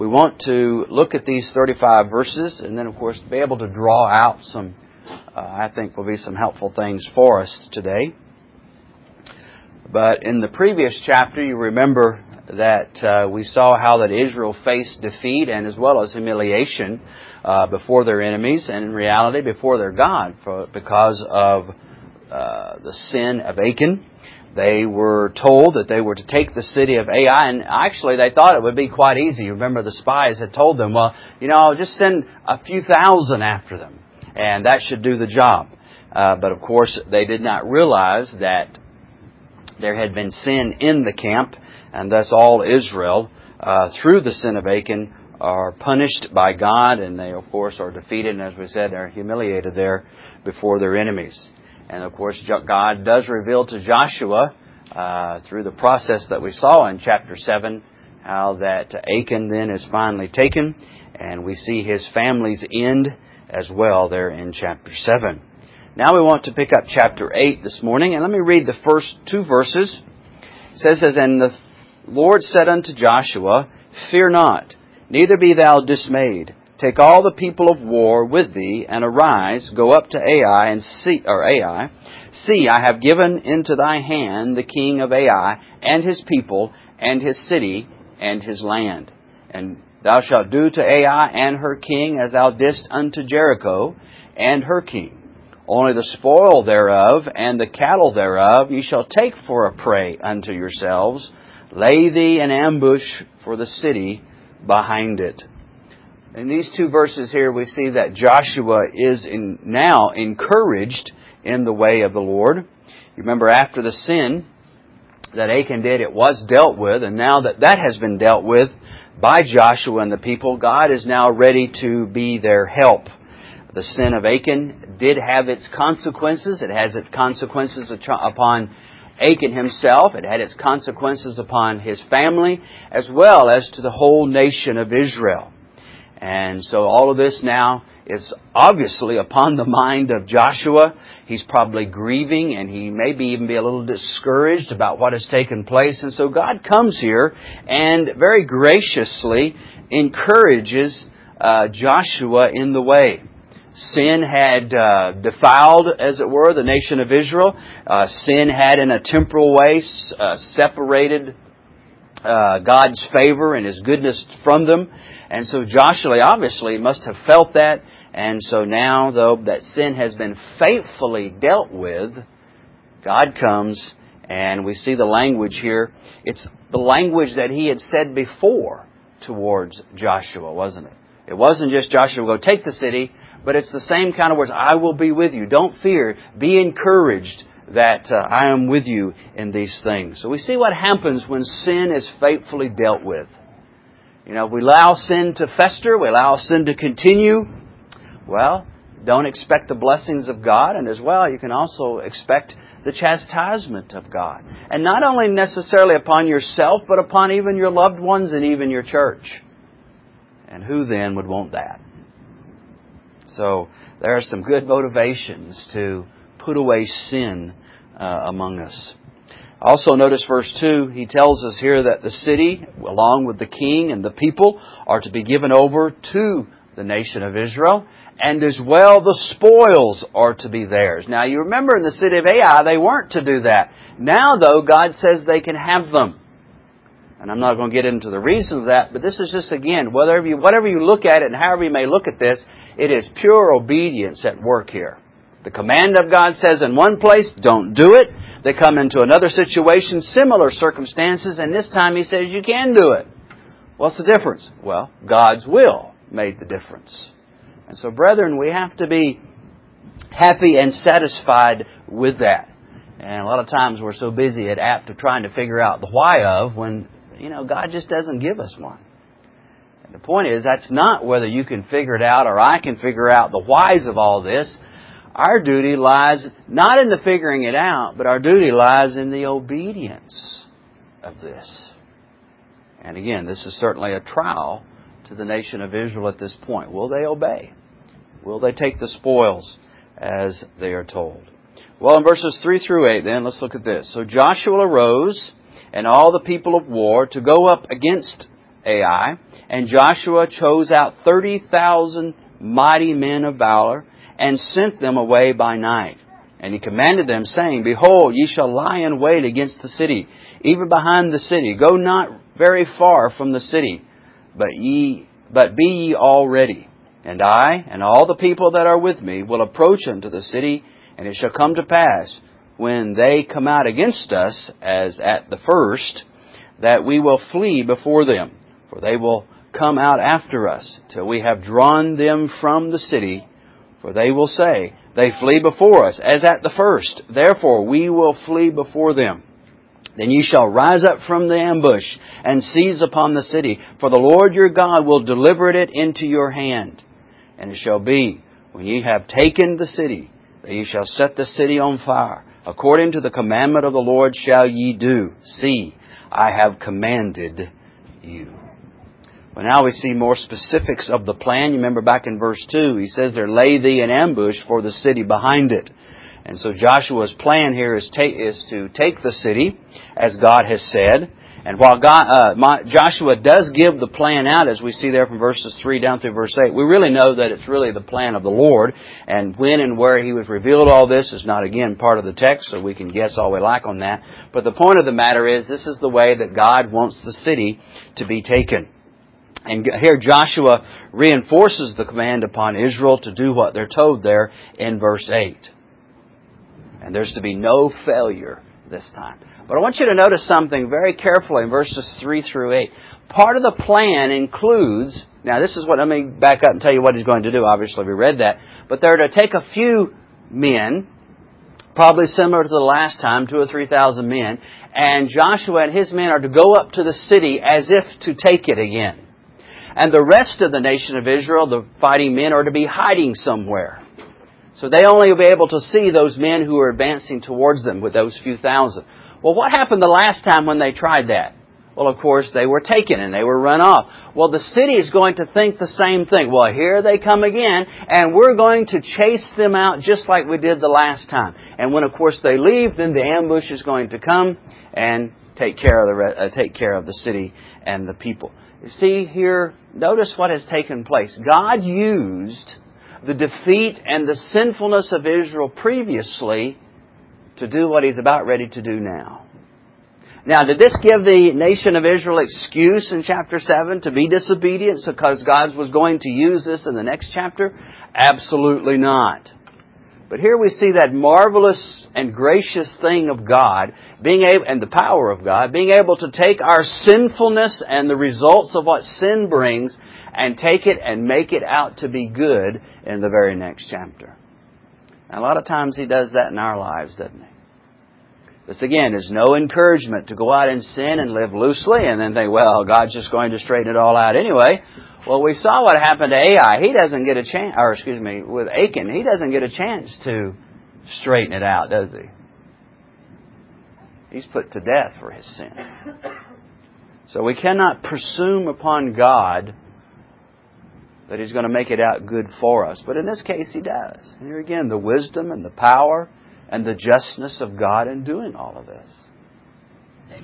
we want to look at these 35 verses and then, of course, be able to draw out some, uh, I think, will be some helpful things for us today. But in the previous chapter, you remember that uh, we saw how that Israel faced defeat and as well as humiliation uh, before their enemies and in reality before their God for, because of uh, the sin of Achan. They were told that they were to take the city of Ai, and actually they thought it would be quite easy. Remember, the spies had told them, well, you know, just send a few thousand after them, and that should do the job. Uh, but of course, they did not realize that there had been sin in the camp, and thus all Israel, uh, through the sin of Achan, are punished by God, and they, of course, are defeated, and as we said, are humiliated there before their enemies. And of course, God does reveal to Joshua, uh, through the process that we saw in chapter 7, how that Achan then is finally taken, and we see his family's end as well there in chapter 7. Now we want to pick up chapter 8 this morning, and let me read the first two verses. It says, And the Lord said unto Joshua, Fear not, neither be thou dismayed. Take all the people of war with thee, and arise, go up to Ai, and see, or Ai. See, I have given into thy hand the king of Ai, and his people, and his city, and his land. And thou shalt do to Ai and her king as thou didst unto Jericho, and her king. Only the spoil thereof and the cattle thereof ye shall take for a prey unto yourselves. Lay thee an ambush for the city behind it. In these two verses here, we see that Joshua is in, now encouraged in the way of the Lord. You remember after the sin that Achan did, it was dealt with, and now that that has been dealt with by Joshua and the people, God is now ready to be their help. The sin of Achan did have its consequences. It has its consequences upon Achan himself. It had its consequences upon his family, as well as to the whole nation of Israel. And so all of this now is obviously upon the mind of Joshua. He's probably grieving and he maybe even be a little discouraged about what has taken place. And so God comes here and very graciously encourages uh, Joshua in the way. Sin had uh, defiled, as it were, the nation of Israel. Uh, sin had, in a temporal way, uh, separated uh, God's favor and His goodness from them. And so Joshua obviously must have felt that. And so now, though that sin has been faithfully dealt with, God comes and we see the language here. It's the language that He had said before towards Joshua, wasn't it? It wasn't just Joshua, go take the city, but it's the same kind of words. I will be with you. Don't fear. Be encouraged that uh, I am with you in these things. So we see what happens when sin is faithfully dealt with. You know, if we allow sin to fester, we allow sin to continue, well, don't expect the blessings of God, and as well, you can also expect the chastisement of God. And not only necessarily upon yourself, but upon even your loved ones and even your church. And who then would want that? So there are some good motivations to put away sin uh, among us. Also, notice verse 2, he tells us here that the city, along with the king and the people, are to be given over to the nation of Israel, and as well the spoils are to be theirs. Now, you remember in the city of Ai, they weren't to do that. Now, though, God says they can have them. And I'm not going to get into the reason of that, but this is just again, whatever you, whatever you look at it and however you may look at this, it is pure obedience at work here. The command of God says in one place, don't do it. They come into another situation, similar circumstances, and this time He says you can do it. What's the difference? Well, God's will made the difference. And so, brethren, we have to be happy and satisfied with that. And a lot of times we're so busy at apt of trying to figure out the why of when you know, God just doesn't give us one. And the point is, that's not whether you can figure it out or I can figure out the whys of all this. Our duty lies not in the figuring it out, but our duty lies in the obedience of this. And again, this is certainly a trial to the nation of Israel at this point. Will they obey? Will they take the spoils as they are told? Well, in verses 3 through 8, then, let's look at this. So Joshua arose and all the people of war to go up against Ai. And Joshua chose out 30,000 mighty men of valor and sent them away by night. And he commanded them, saying, Behold, ye shall lie in wait against the city, even behind the city. Go not very far from the city, but ye, but be ye all ready. And I, and all the people that are with me, will approach unto the city, and it shall come to pass, when they come out against us, as at the first, that we will flee before them. For they will come out after us, till we have drawn them from the city. For they will say, They flee before us, as at the first. Therefore we will flee before them. Then ye shall rise up from the ambush and seize upon the city, for the Lord your God will deliver it into your hand. And it shall be, when ye have taken the city, that ye shall set the city on fire. According to the commandment of the Lord shall ye do. See, I have commanded you. Now we see more specifics of the plan. You remember back in verse 2, he says there, lay thee an ambush for the city behind it. And so Joshua's plan here is, ta- is to take the city, as God has said. And while God, uh, my, Joshua does give the plan out, as we see there from verses 3 down through verse 8, we really know that it's really the plan of the Lord. And when and where he was revealed all this is not, again, part of the text, so we can guess all we like on that. But the point of the matter is, this is the way that God wants the city to be taken. And here Joshua reinforces the command upon Israel to do what they're told there in verse 8. And there's to be no failure this time. But I want you to notice something very carefully in verses 3 through 8. Part of the plan includes, now this is what, let me back up and tell you what he's going to do. Obviously we read that. But they're to take a few men, probably similar to the last time, two or three thousand men, and Joshua and his men are to go up to the city as if to take it again. And the rest of the nation of Israel, the fighting men, are to be hiding somewhere. So they only will be able to see those men who are advancing towards them with those few thousand. Well, what happened the last time when they tried that? Well, of course, they were taken and they were run off. Well, the city is going to think the same thing. Well, here they come again, and we're going to chase them out just like we did the last time. And when, of course, they leave, then the ambush is going to come and take care of the uh, take care of the city and the people. See here, notice what has taken place. God used the defeat and the sinfulness of Israel previously to do what He's about ready to do now. Now, did this give the nation of Israel excuse in chapter 7 to be disobedient because God was going to use this in the next chapter? Absolutely not. But here we see that marvelous and gracious thing of God, being able, and the power of God, being able to take our sinfulness and the results of what sin brings and take it and make it out to be good in the very next chapter. A lot of times He does that in our lives, doesn't He? This again is no encouragement to go out and sin and live loosely and then think, well, God's just going to straighten it all out anyway. Well, we saw what happened to Ai. He doesn't get a chance, or excuse me, with Achan, he doesn't get a chance to straighten it out, does he? He's put to death for his sin. So we cannot presume upon God that He's going to make it out good for us. But in this case, He does. And here again, the wisdom and the power and the justness of God in doing all of this.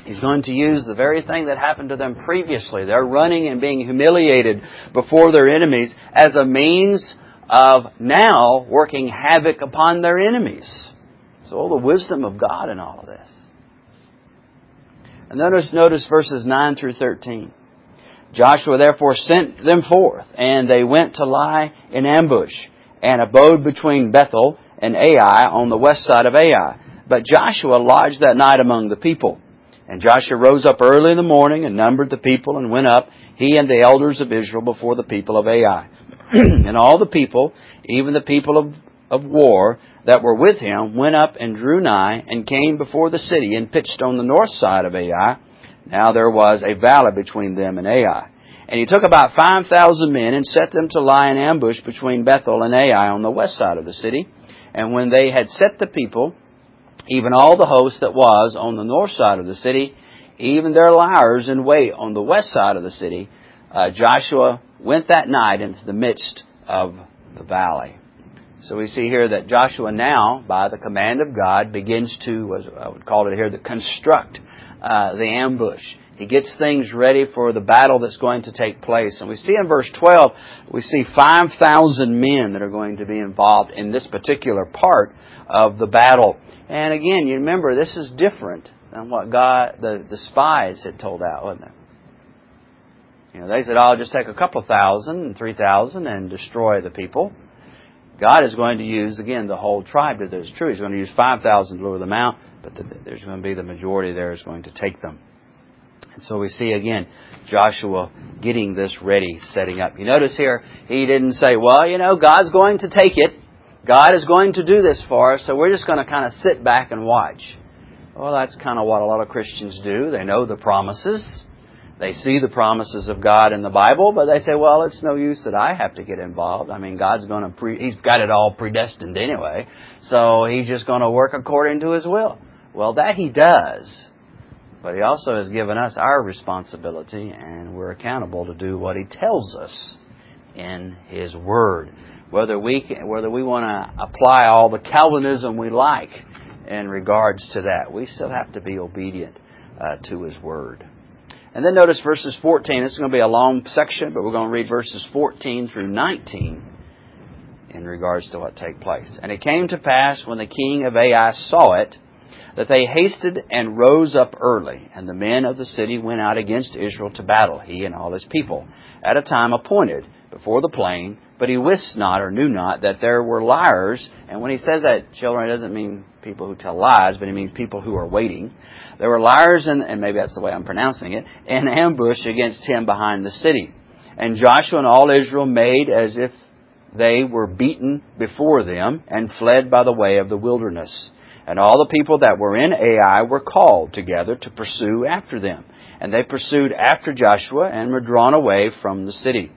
He's going to use the very thing that happened to them previously. They're running and being humiliated before their enemies as a means of now working havoc upon their enemies. So all the wisdom of God in all of this. And notice, notice verses 9 through 13. Joshua therefore sent them forth, and they went to lie in ambush, and abode between Bethel and Ai on the west side of Ai. But Joshua lodged that night among the people. And Joshua rose up early in the morning and numbered the people and went up, he and the elders of Israel, before the people of Ai. and all the people, even the people of, of war that were with him, went up and drew nigh and came before the city and pitched on the north side of Ai. Now there was a valley between them and Ai. And he took about five thousand men and set them to lie in ambush between Bethel and Ai on the west side of the city. And when they had set the people, even all the host that was on the north side of the city, even their liars in wait on the west side of the city, uh, Joshua went that night into the midst of the valley. So we see here that Joshua now, by the command of God, begins to, I would call it here, to construct uh, the ambush. He gets things ready for the battle that's going to take place. And we see in verse 12, we see 5,000 men that are going to be involved in this particular part of the battle. And again, you remember, this is different than what God, the, the spies had told out, wasn't it? You know, they said, I'll just take a couple thousand and three thousand and destroy the people. God is going to use, again, the whole tribe to this true. He's going to use 5,000 to lure them out, but the, there's going to be the majority there is going to take them. And so we see again Joshua getting this ready, setting up. You notice here, he didn't say, well, you know, God's going to take it. God is going to do this for us, so we're just going to kind of sit back and watch. Well, that's kind of what a lot of Christians do. They know the promises. They see the promises of God in the Bible, but they say, well, it's no use that I have to get involved. I mean, God's going to, pre- He's got it all predestined anyway, so He's just going to work according to His will. Well, that He does. But He also has given us our responsibility, and we're accountable to do what He tells us in His Word. Whether we whether we want to apply all the Calvinism we like in regards to that, we still have to be obedient uh, to His Word. And then notice verses 14. This is going to be a long section, but we're going to read verses 14 through 19 in regards to what take place. And it came to pass when the king of Ai saw it that they hasted and rose up early, and the men of the city went out against Israel to battle, he and all his people, at a time appointed before the plain, but he wist not or knew not that there were liars, and when he says that, children, it doesn't mean people who tell lies, but it means people who are waiting. There were liars, and, and maybe that's the way I'm pronouncing it, in ambush against him behind the city. And Joshua and all Israel made as if they were beaten before them, and fled by the way of the wilderness. And all the people that were in Ai were called together to pursue after them. And they pursued after Joshua and were drawn away from the city.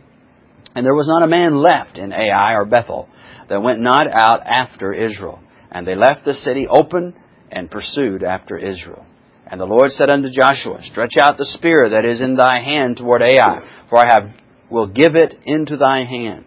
And there was not a man left in Ai or Bethel that went not out after Israel. And they left the city open and pursued after Israel. And the Lord said unto Joshua, Stretch out the spear that is in thy hand toward Ai, for I have, will give it into thy hand.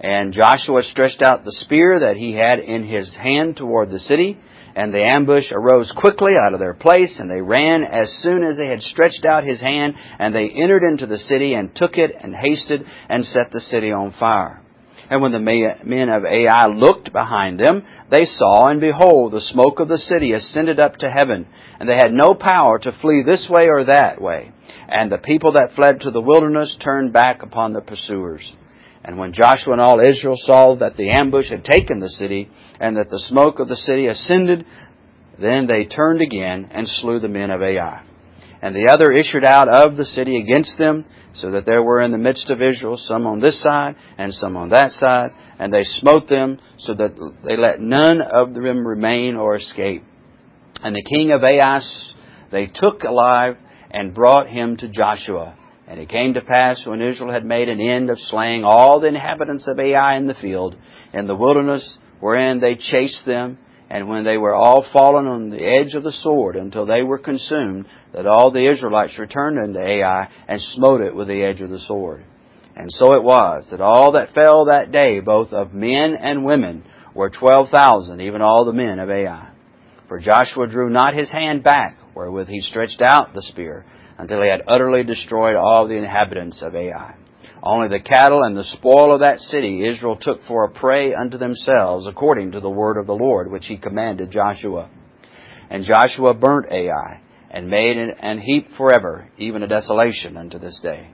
And Joshua stretched out the spear that he had in his hand toward the city, and the ambush arose quickly out of their place, and they ran as soon as they had stretched out his hand, and they entered into the city, and took it, and hasted, and set the city on fire. And when the men of Ai looked behind them, they saw, and behold, the smoke of the city ascended up to heaven, and they had no power to flee this way or that way. And the people that fled to the wilderness turned back upon the pursuers. And when Joshua and all Israel saw that the ambush had taken the city, and that the smoke of the city ascended, then they turned again and slew the men of Ai. And the other issued out of the city against them, so that there were in the midst of Israel some on this side and some on that side, and they smote them, so that they let none of them remain or escape. And the king of Ai they took alive and brought him to Joshua and it came to pass when Israel had made an end of slaying all the inhabitants of Ai in the field, in the wilderness wherein they chased them, and when they were all fallen on the edge of the sword until they were consumed, that all the Israelites returned unto Ai and smote it with the edge of the sword. And so it was that all that fell that day, both of men and women, were twelve thousand, even all the men of Ai. For Joshua drew not his hand back, wherewith he stretched out the spear, until he had utterly destroyed all the inhabitants of Ai. Only the cattle and the spoil of that city Israel took for a prey unto themselves, according to the word of the Lord, which he commanded Joshua. And Joshua burnt Ai, and made an heap forever, even a desolation unto this day.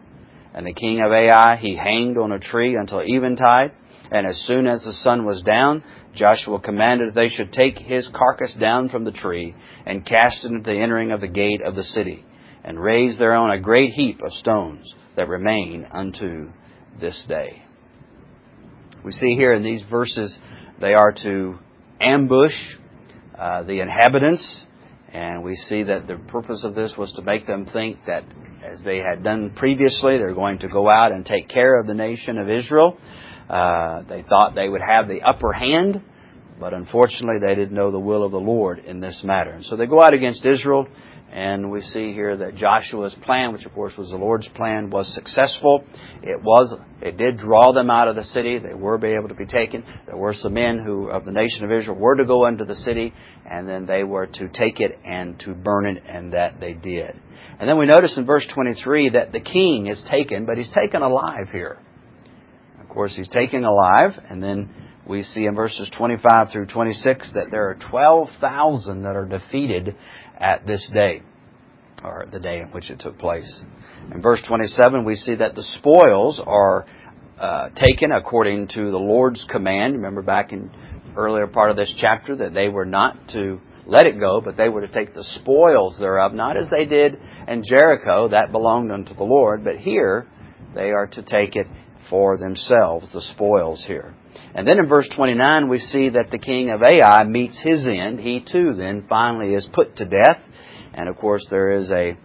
And the king of Ai he hanged on a tree until eventide, and as soon as the sun was down, Joshua commanded that they should take his carcass down from the tree, and cast it into the entering of the gate of the city and raise thereon a great heap of stones that remain unto this day. We see here in these verses they are to ambush uh, the inhabitants, and we see that the purpose of this was to make them think that as they had done previously, they're going to go out and take care of the nation of Israel. Uh, they thought they would have the upper hand, but unfortunately they didn't know the will of the Lord in this matter. And so they go out against Israel, And we see here that Joshua's plan, which of course was the Lord's plan, was successful. It was, it did draw them out of the city. They were be able to be taken. There were some men who, of the nation of Israel, were to go into the city, and then they were to take it and to burn it, and that they did. And then we notice in verse 23 that the king is taken, but he's taken alive here. Of course, he's taken alive, and then we see in verses 25 through 26 that there are 12,000 that are defeated at this day, or the day in which it took place. In verse 27, we see that the spoils are uh, taken according to the Lord's command. Remember back in earlier part of this chapter that they were not to let it go, but they were to take the spoils thereof, not as they did in Jericho, that belonged unto the Lord, but here they are to take it for themselves, the spoils here. And then in verse 29, we see that the king of Ai meets his end. He too then finally is put to death. And of course, there is a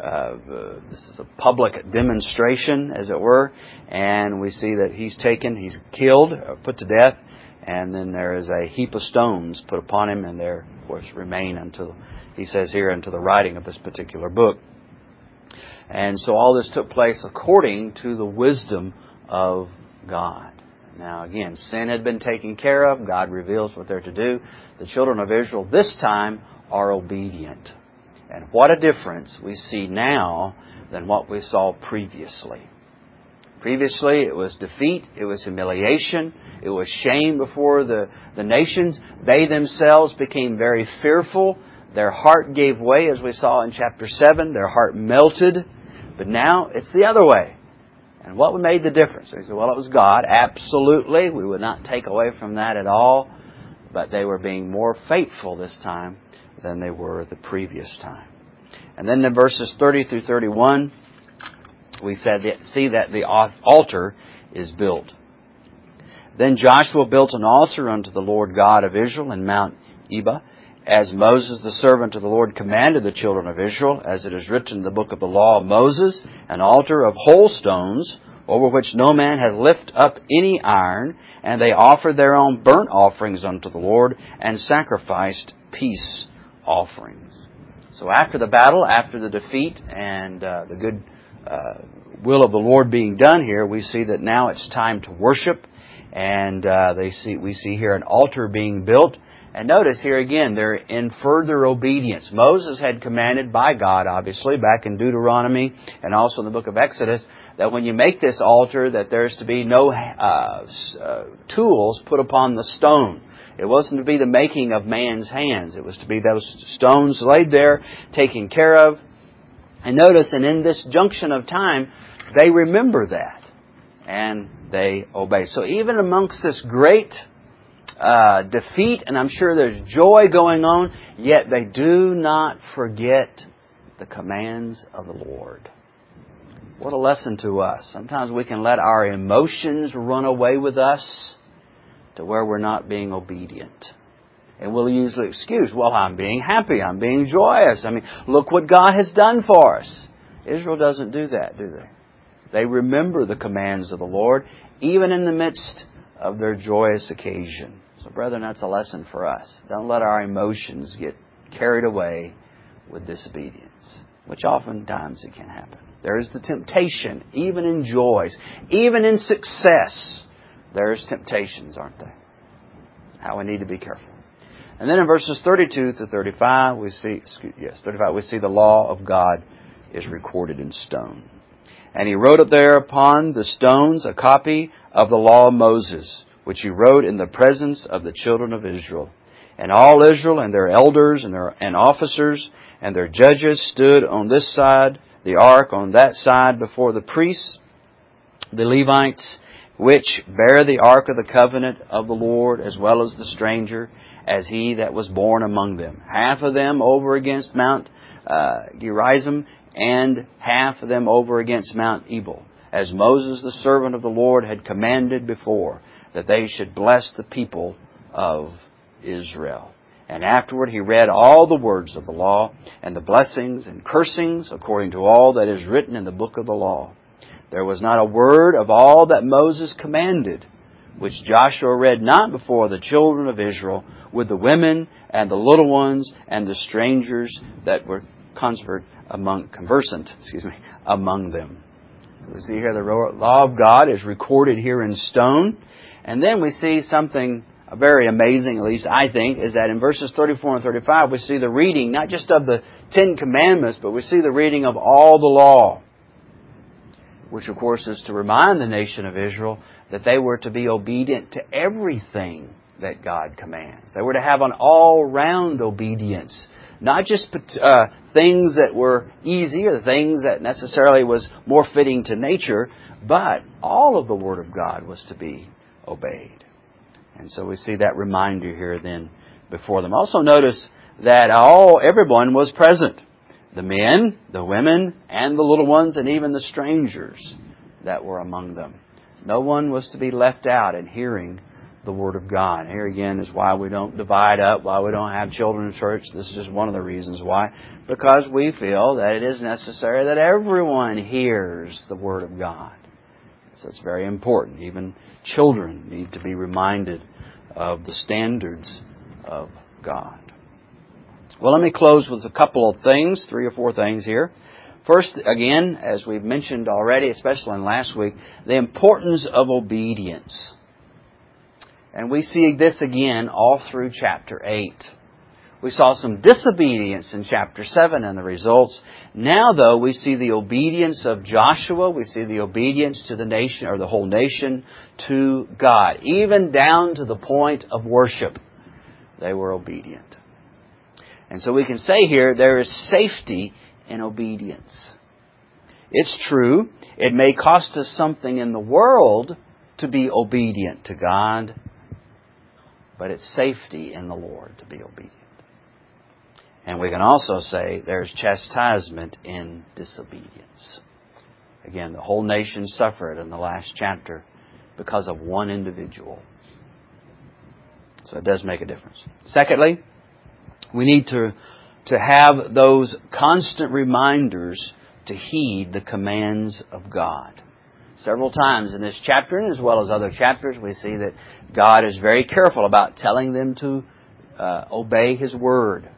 uh, uh, this is a public demonstration, as it were, and we see that he's taken, he's killed, uh, put to death, and then there is a heap of stones put upon him, and there, of course, remain until he says here until the writing of this particular book. And so all this took place according to the wisdom of God. Now, again, sin had been taken care of. God reveals what they're to do. The children of Israel this time are obedient. And what a difference we see now than what we saw previously. Previously, it was defeat, it was humiliation, it was shame before the, the nations. They themselves became very fearful. Their heart gave way, as we saw in chapter 7. Their heart melted. But now it's the other way. And what made the difference? They said, well, it was God. Absolutely. We would not take away from that at all. But they were being more faithful this time than they were the previous time. And then in verses 30 through 31, we said see that the altar is built. Then Joshua built an altar unto the Lord God of Israel in Mount Ebal as Moses, the servant of the Lord, commanded the children of Israel, as it is written in the book of the law of Moses, an altar of whole stones, over which no man hath lift up any iron, and they offered their own burnt offerings unto the Lord, and sacrificed peace offerings. So after the battle, after the defeat, and uh, the good uh, will of the Lord being done here, we see that now it's time to worship, and uh, they see we see here an altar being built and notice here again, they're in further obedience. Moses had commanded by God, obviously, back in Deuteronomy and also in the book of Exodus, that when you make this altar, that there's to be no uh, uh, tools put upon the stone. It wasn't to be the making of man's hands. It was to be those stones laid there, taken care of. And notice, and in this junction of time, they remember that. And they obey. So even amongst this great uh, defeat, and I'm sure there's joy going on, yet they do not forget the commands of the Lord. What a lesson to us. Sometimes we can let our emotions run away with us to where we're not being obedient. And we'll usually excuse, well, I'm being happy, I'm being joyous. I mean, look what God has done for us. Israel doesn't do that, do they? They remember the commands of the Lord, even in the midst of their joyous occasion. So, brethren, that's a lesson for us. Don't let our emotions get carried away with disobedience, which oftentimes it can happen. There is the temptation, even in joys, even in success. There's temptations, aren't there? How we need to be careful. And then in verses 32 to 35, we see, excuse, yes, 35, we see the law of God is recorded in stone. And he wrote up there upon the stones a copy of the law of Moses, which he wrote in the presence of the children of Israel. And all Israel and their elders and their and officers and their judges stood on this side, the ark on that side before the priests, the Levites, which bear the ark of the covenant of the Lord, as well as the stranger, as he that was born among them. Half of them over against Mount uh, Gerizim, and half of them over against Mount Ebal, as Moses the servant of the Lord had commanded before that they should bless the people of Israel. And afterward he read all the words of the law and the blessings and cursings according to all that is written in the book of the law. There was not a word of all that Moses commanded which Joshua read not before the children of Israel with the women and the little ones and the strangers that were convert among conversant, excuse me, among them. We see here the law of God is recorded here in stone, and then we see something very amazing, at least I think, is that in verses 34 and 35 we see the reading not just of the Ten Commandments, but we see the reading of all the law, which of course is to remind the nation of Israel that they were to be obedient to everything that God commands. They were to have an all-round obedience not just uh, things that were easy or things that necessarily was more fitting to nature, but all of the Word of God was to be obeyed. And so we see that reminder here then before them. Also notice that all everyone was present. The men, the women, and the little ones, and even the strangers that were among them. No one was to be left out in hearing the Word of God. Here again is why we don't divide up, why we don't have children in church. This is just one of the reasons why. Because we feel that it is necessary that everyone hears the Word of God. It's very important. Even children need to be reminded of the standards of God. Well, let me close with a couple of things, three or four things here. First, again, as we've mentioned already, especially in last week, the importance of obedience. And we see this again all through chapter 8. We saw some disobedience in chapter 7 and the results. Now, though, we see the obedience of Joshua. We see the obedience to the nation, or the whole nation, to God. Even down to the point of worship. They were obedient. And so we can say here, there is safety in obedience. It's true, it may cost us something in the world to be obedient to God but it's safety in the Lord to be obedient. And we can also say there's chastisement in disobedience. Again, the whole nation suffered in the last chapter because of one individual. So it does make a difference. Secondly, we need to, to have those constant reminders to heed the commands of God. Several times in this chapter, as well as other chapters, we see that God is very careful about telling them to uh, obey His word.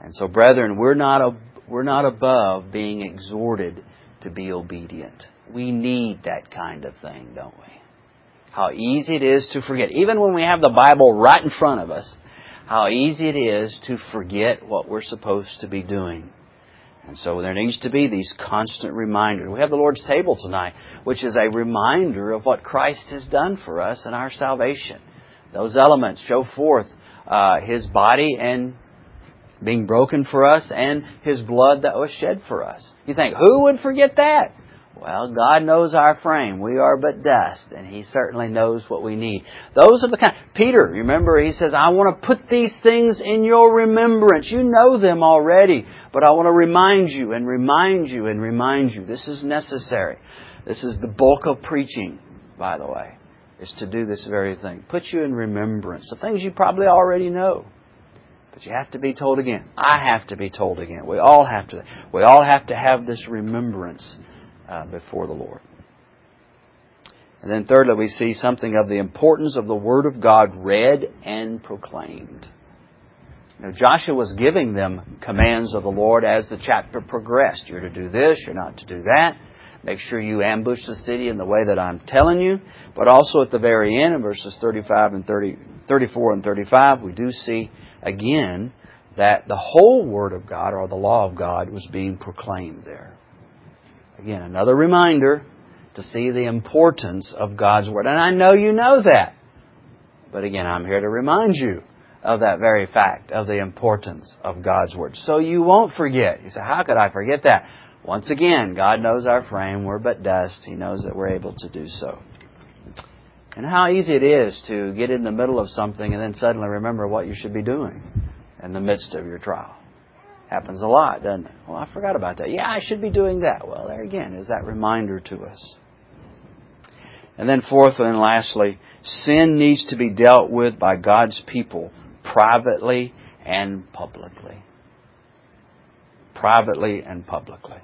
And so, brethren, we're not, we're not above being exhorted to be obedient. We need that kind of thing, don't we? How easy it is to forget. Even when we have the Bible right in front of us, how easy it is to forget what we're supposed to be doing. And so there needs to be these constant reminders. We have the Lord's table tonight, which is a reminder of what Christ has done for us in our salvation. Those elements show forth uh, His body and being broken for us and His blood that was shed for us. You think, who would forget that? Well, God knows our frame. We are but dust, and He certainly knows what we need. Those are the kind. Peter, remember, he says, "I want to put these things in your remembrance. You know them already, but I want to remind you and remind you and remind you. This is necessary. This is the bulk of preaching, by the way, is to do this very thing. Put you in remembrance. The things you probably already know." But you have to be told again. I have to be told again. We all have to. We all have to have this remembrance uh, before the Lord. And then thirdly, we see something of the importance of the Word of God read and proclaimed. Now, Joshua was giving them commands of the Lord as the chapter progressed. You're to do this, you're not to do that. Make sure you ambush the city in the way that I'm telling you. But also at the very end, in verses 35 and 30, 34 and 35, we do see again that the whole Word of God, or the law of God, was being proclaimed there. Again, another reminder to see the importance of God's Word. And I know you know that. But again, I'm here to remind you of that very fact, of the importance of God's Word. So you won't forget. You say, how could I forget that? Once again, God knows our frame. We're but dust. He knows that we're able to do so. And how easy it is to get in the middle of something and then suddenly remember what you should be doing in the midst of your trial. Happens a lot, doesn't it? Well, I forgot about that. Yeah, I should be doing that. Well, there again is that reminder to us. And then fourth and lastly, sin needs to be dealt with by God's people privately and publicly. Privately and publicly.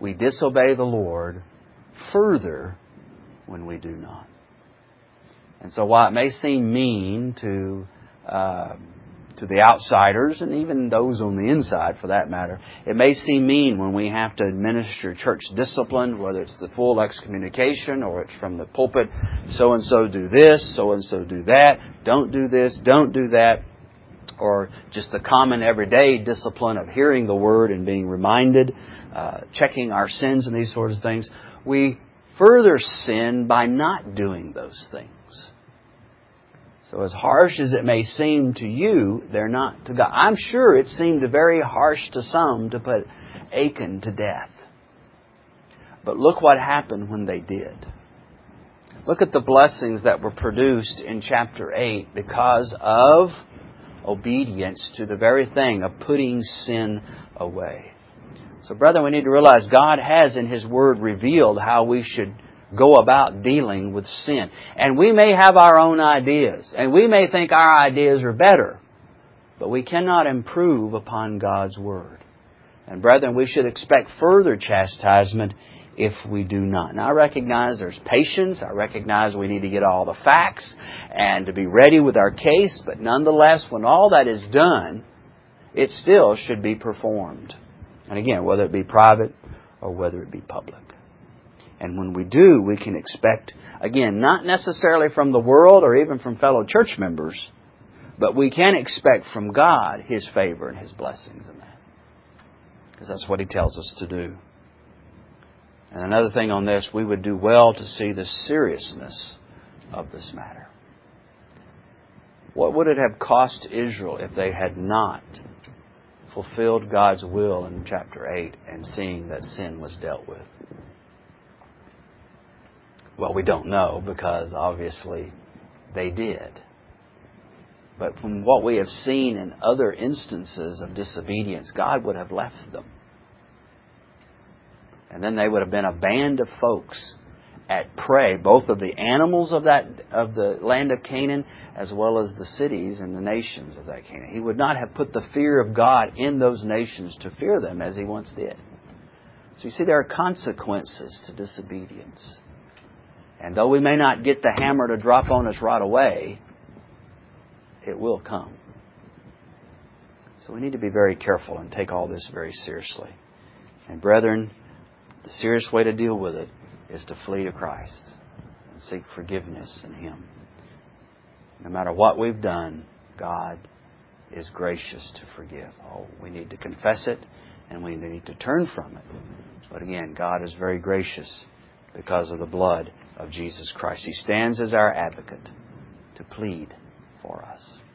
We disobey the Lord further when we do not. And so while it may seem mean to uh, to the outsiders and even those on the inside for that matter. It may seem mean when we have to administer church discipline, whether it's the full excommunication or it's from the pulpit, so and so do this, so and so do that, don't do this, don't do that, or just the common everyday discipline of hearing the word and being reminded, uh, checking our sins and these sorts of things. We further sin by not doing those things. So as harsh as it may seem to you, they're not to God. I'm sure it seemed very harsh to some to put Achan to death. But look what happened when they did. Look at the blessings that were produced in chapter 8 because of obedience to the very thing of putting sin away. So, brethren, we need to realize God has in His Word revealed how we should go about dealing with sin. And we may have our own ideas, and we may think our ideas are better, but we cannot improve upon God's Word. And brethren, we should expect further chastisement if we do not. Now I recognize there's patience. I recognize we need to get all the facts and to be ready with our case, but nonetheless, when all that is done, it still should be performed. And again, whether it be private or whether it be public. And when we do, we can expect, again, not necessarily from the world or even from fellow church members, but we can expect from God His favor and His blessings in that. Because that's what He tells us to do. And another thing on this, we would do well to see the seriousness of this matter. What would it have cost Israel if they had not fulfilled God's will in chapter 8 and seeing that sin was dealt with? Well, we don't know because obviously they did. But from what we have seen in other instances of disobedience, God would have left them. And then they would have been a band of folks at prey, both of the animals of that of the land of Canaan as well as the cities and the nations of that Canaan. He would not have put the fear of God in those nations to fear them as he once did. So you see there are consequences to disobedience. And though we may not get the hammer to drop on us right away, it will come. So we need to be very careful and take all this very seriously. And brethren, the serious way to deal with it is to flee to Christ and seek forgiveness in Him. No matter what we've done, God is gracious to forgive. Oh, we need to confess it and we need to turn from it. But again, God is very gracious because of the blood of Jesus Christ. He stands as our advocate to plead for us.